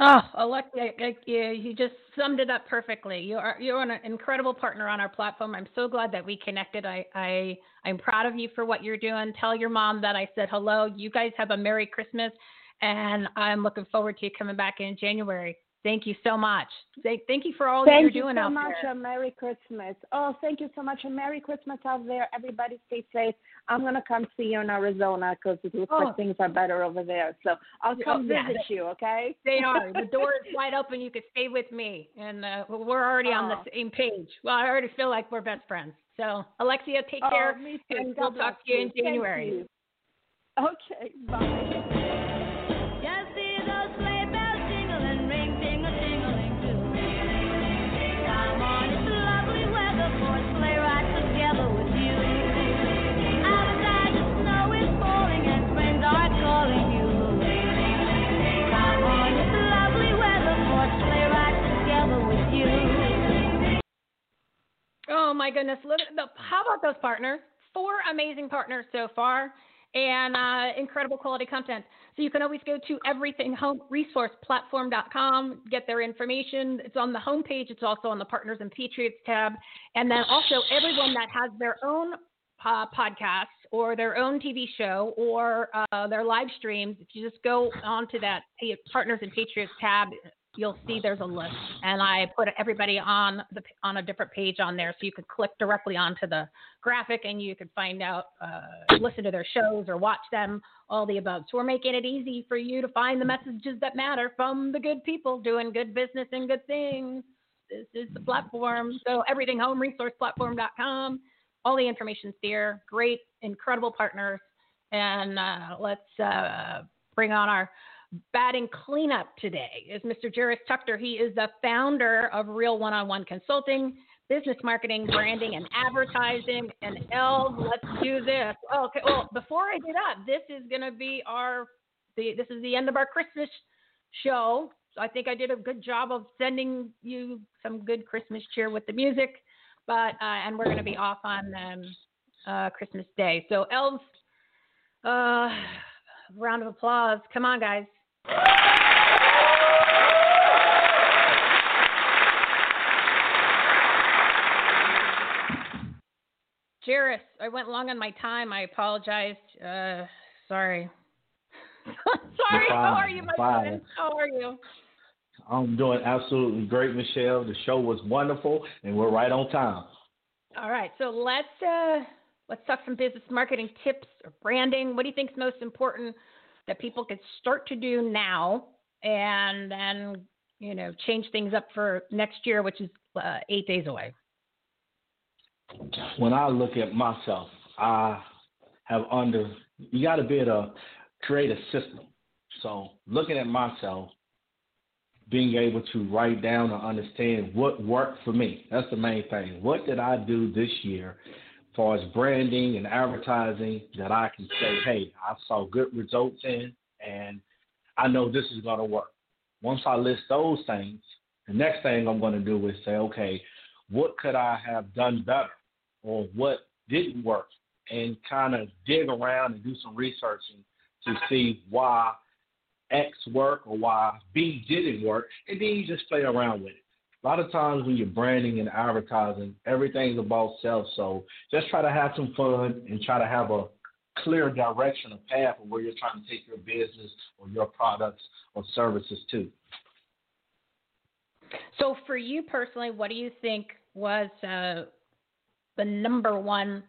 Oh, Alexia, you just summed it up perfectly. You are you're an incredible partner on our platform. I'm so glad that we connected. I I I'm proud of you for what you're doing. Tell your mom that I said hello. You guys have a Merry Christmas and I'm looking forward to you coming back in January. Thank you so much. Thank, thank you for all thank that you're doing so out much, there. And Merry Christmas. Oh, thank you so much. And Merry Christmas out there. Everybody stay safe. I'm going to come see you in Arizona because it looks Oh. like things are better over there. So I'll come Oh, yeah. visit you, okay? They are. The door is wide open. You can stay with me, and uh, we're already on Oh. the same page. Well, I already feel like we're best friends. So, Alexia, take Oh, care, and we'll talk to you in January. you. Okay, bye. Oh my goodness! How about those partners? Four amazing partners so far, and uh, incredible quality content. So you can always go to everythinghomeresourceplatform.com, get their information. It's on the homepage. It's also on the Partners and Patriots tab, and then also everyone that has their own uh, podcast or their own TV show or uh, their live streams. If you just go onto that Pa- Partners and Patriots tab, you'll see there's a list, and I put everybody on the on a different page on there, so you can click directly onto the graphic and you can find out, uh, listen to their shows or watch them, all the above. So we're making it easy for you to find the messages that matter from the good people doing good business and good things. This is the platform. So everythinghomeresourceplatform.com. All the information's there. Great, incredible partners. And uh, let's uh, bring on our batting cleanup today is Mr. Jaris Tucker. He is the founder of Real One on One Consulting, business marketing, branding, and advertising. And El, let's do this. Oh, okay. Well, before I do that, this is going to be our the this is the end of our Christmas show. So I think I did a good job of sending you some good Christmas cheer with the music. But uh, and we're going to be off on um, uh, Christmas Day. So elves, uh, round of applause. Come on, guys. Jaris, I went long on my time. I apologize. Uh, sorry. sorry. How are you, my Fine. friend? How are you? I'm doing absolutely great, Michele. The show was wonderful, and we're right on time. All right. So let's uh, let's talk some business marketing tips or branding. What do you think is most important that people could start to do now, and then you know change things up for next year, which is uh, eight days away. When I look at myself, I have under, you got to be able to create a system. So looking at myself, being able to write down and understand what worked for me. That's the main thing. What did I do this year far as branding and advertising that I can say, hey, I saw good results in and I know this is going to work. Once I list those things, the next thing I'm going to do is say, okay, what could I have done better or what didn't work and kind of dig around and do some researching to see why X worked or why B didn't work, and then you just play around with it. A lot of times when you're branding and advertising, everything's about self. So just try to have some fun and try to have a clear direction, a path of where you're trying to take your business or your products or services to. So for you personally, what do you think was uh, the number one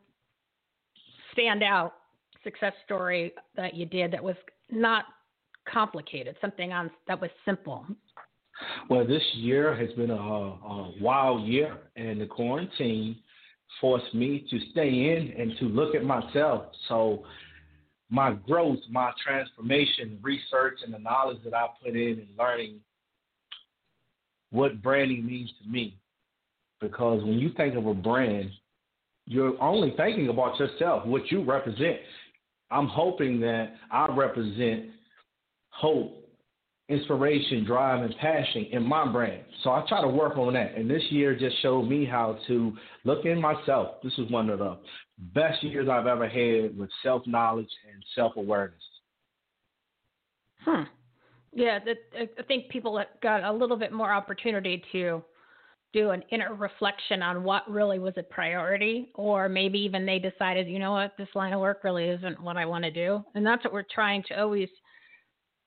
standout success story that you did that was not complicated, something on that was simple? Well, this year has been a, a wild year, and the quarantine forced me to stay in and to look at myself. So my growth, my transformation, research, and the knowledge that I put in and learning what branding means to me. Because when you think of a brand, you're only thinking about yourself, what you represent. I'm hoping that I represent hope, inspiration, drive, and passion in my brand. So I try to work on that. And this year just showed me how to look in myself. This is one of the best years I've ever had with self knowledge and self awareness. Hmm. Yeah, that, I think people got a little bit more opportunity to do an inner reflection on what really was a priority, or maybe even they decided, you know what, this line of work really isn't what I want to do. And that's what we're trying to always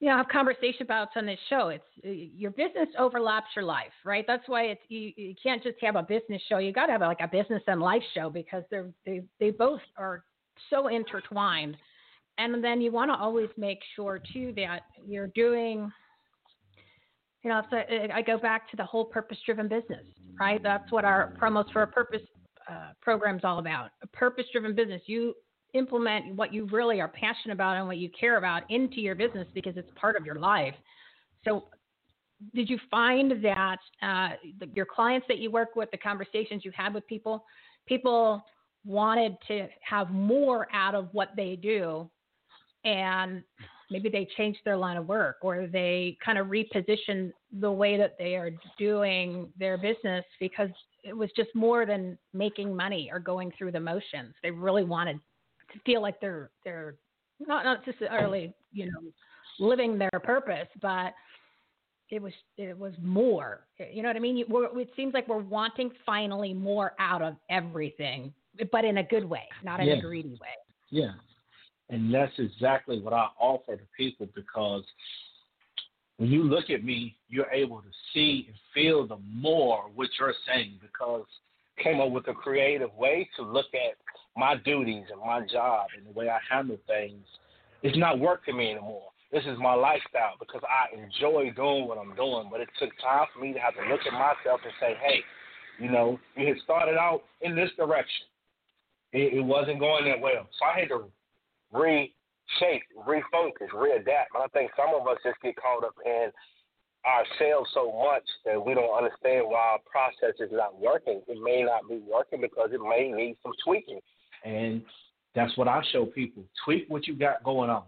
you know have conversation about on this show. It's your business overlaps your life right? That's why it's you, you can't just have a business show. You got to have like a business and life show because they're they, they both are so intertwined. And then you want to always make sure too that you're doing you know so i go back to the whole purpose driven business right? That's what our promos for a purpose uh, program is all about. A purpose driven business. You implement what you really are passionate about and what you care about into your business because it's part of your life. So, did you find that uh, your clients that you work with, the conversations you had with people, people wanted to have more out of what they do, and maybe they changed their line of work or they kind of repositioned the way that they are doing their business because it was just more than making money or going through the motions. They really wanted to feel like they're they're not not necessarily you know living their purpose, but it was it was more. You know what I mean? it seems like we're wanting finally more out of everything, but in a good way, not in yeah. a greedy way. Yeah, and that's exactly what I offer to people because when you look at me, you're able to see and feel the more what you're saying because I came up with a creative way to look at my duties and my job and the way I handle things, it's not work to me anymore. This is my lifestyle because I enjoy doing what I'm doing. But it took time for me to have to look at myself and say, hey, you know, you had started out in this direction. It, it wasn't going that well. So I had to reshape, refocus, readapt. And I think some of us just get caught up in ourselves so much that we don't understand why our process is not working. It may not be working because it may need some tweaking. And that's what I show people. Tweak what you got going on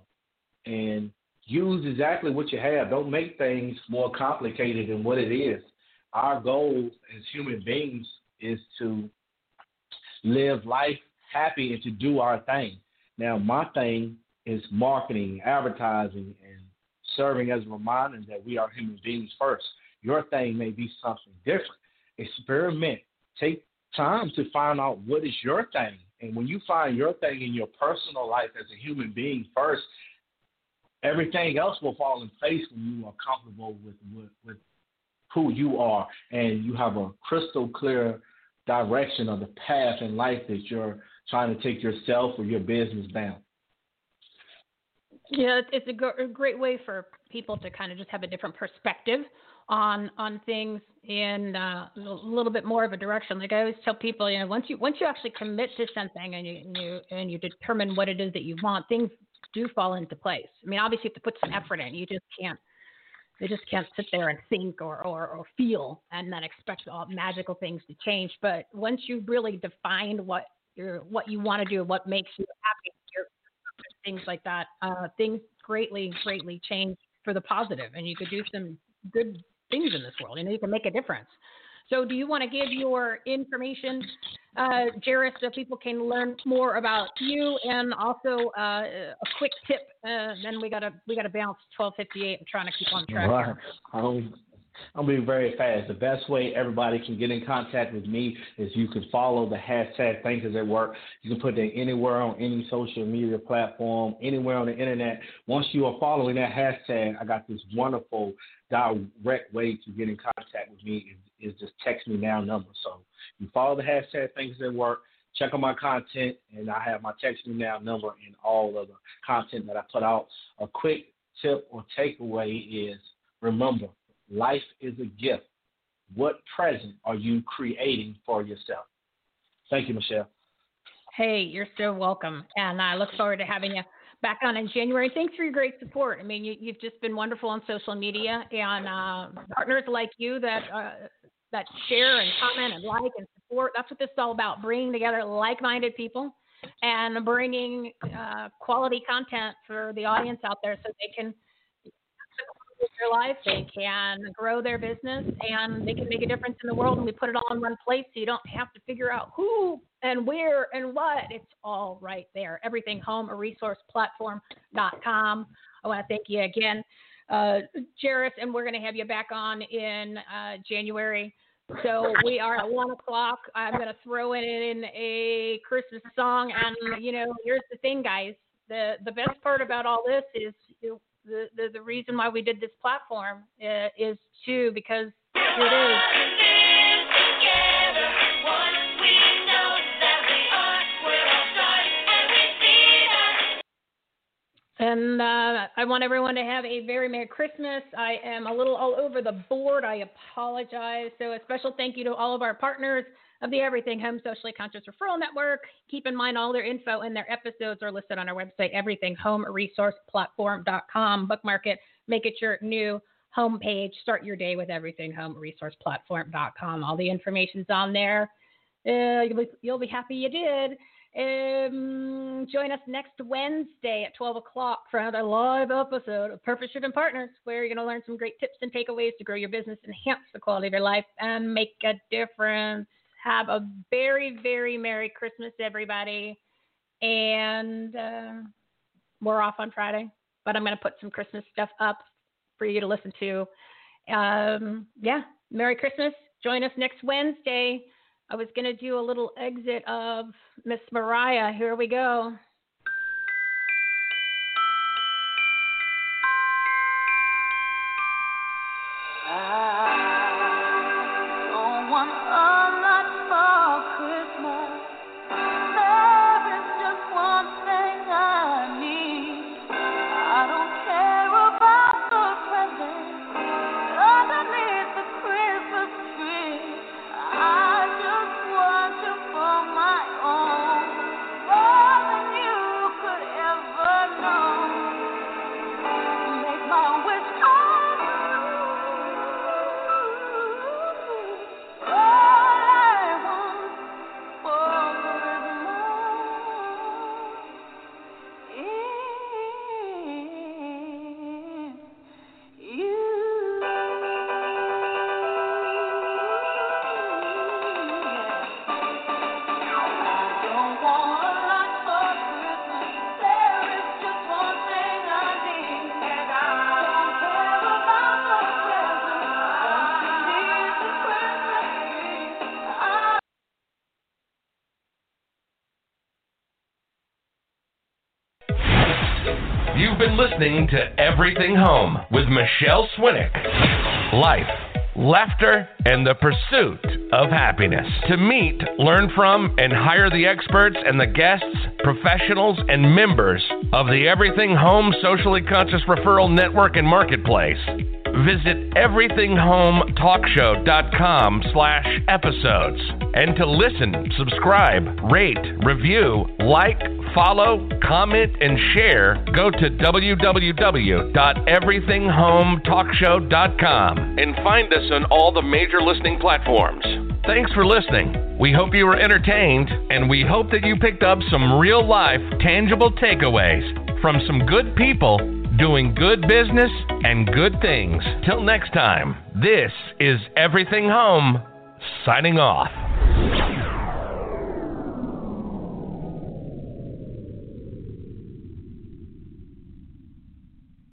and use exactly what you have. Don't make things more complicated than what it is. Our goal as human beings is to live life happy and to do our thing. Now, my thing is marketing, advertising, and serving as a reminder that we are human beings first. Your thing may be something different. Experiment. Take time to find out what is your thing and when you find your thing in your personal life as a human being first, everything else will fall in place when you are comfortable with, with, with who you are and you have a crystal clear direction of the path in life that you're trying to take yourself or your business down. Yeah, it's a, great way for people to kind of just have a different perspective on on things in uh, a little bit more of a direction. Like I always tell people, you know, once you once you actually commit to something and you and you and you determine what it is that you want, things do fall into place. I mean, obviously you have to put some effort in. You just can't you just can't sit there and think or, or, or feel and then expect all magical things to change. But once you really define what you're what you want to do, what makes you happy, things like that, uh, things greatly greatly change for the positive, and you could do some good things in this world. You know, you can make a difference. So, do you want to give your information, uh, so people can learn more about you, and also uh, a quick tip? Uh, then we gotta we gotta bounce 12:58. I'm trying to keep on track. I'm being very fast. The best way everybody can get in contact with me is you can follow the hashtag Thinkers at Work. You can put that anywhere on any social media platform, anywhere on the internet. Once you are following that hashtag, I got this wonderful direct way to get in contact with me is, just text me now number. So you follow the hashtag Thinkers at Work check out my content, and I have my text me now number and all of the content that I put out. A quick tip or takeaway is remember Life is a gift. What present are you creating for yourself? Thank you, Michelle. Hey, you're so welcome. And I look forward to having you back on in January. Thanks for your great support. I mean, you, have just been wonderful on social media and uh, partners like you that uh, that share and comment and like and support. That's what this is all about: bringing together like-minded people and bringing uh, quality content for the audience out there so they can their life, they can grow their business, and they can make a difference in the world. And we put it all in one place so you don't have to figure out who and where and what. It's all right there. Everything home, a resource platform.com. I want to thank you again, uh, and we're going to have you back on in uh, January. So we are at one o'clock. I'm going to throw in a Christmas song, and you know, here's the thing, guys. The the best part about all this is the the, the reason why we did this platform uh, is too because it is. And uh, I want everyone to have a very Merry Christmas. I am a little all over the board. I apologize. So, a special thank you to all of our partners of the Everything Home Socially Conscious Referral Network. Keep in mind all their info and their episodes are listed on our website, everythinghomeresourceplatform.com. Bookmark it, make it your new homepage. Start your day with everythinghomeresourceplatform.com. All the information's on there. Uh, you'll, be, you'll be happy you did. Um, join us next Wednesday at 12 o'clock for another live episode of Purpose Driven Partners, where you're going to learn some great tips and takeaways to grow your business, enhance the quality of your life, and make a difference. Have a very, very Merry Christmas, everybody. And uh, we're off on Friday, but I'm going to put some Christmas stuff up for you to listen to. Um, yeah, Merry Christmas. Join us next Wednesday. I was going to do a little exit of Miss Mariah. Here we go. Listening to Everything Home with Michele Swinick. Life, laughter, and the pursuit of happiness. To meet, learn from, and hire the experts and the guests, professionals, and members of the Everything Home Socially Conscious Referral Network and Marketplace Visit everythinghometalkshow.com slash episodes. And to listen, subscribe, rate, review, like, follow, comment, and share, go to www.everythinghometalkshow.com and find us on all the major listening platforms. Thanks for listening. We hope you were entertained, and we hope that you picked up some real life, tangible takeaways from some good people doing good business and good things. Till next time, this is Everything Home, signing off.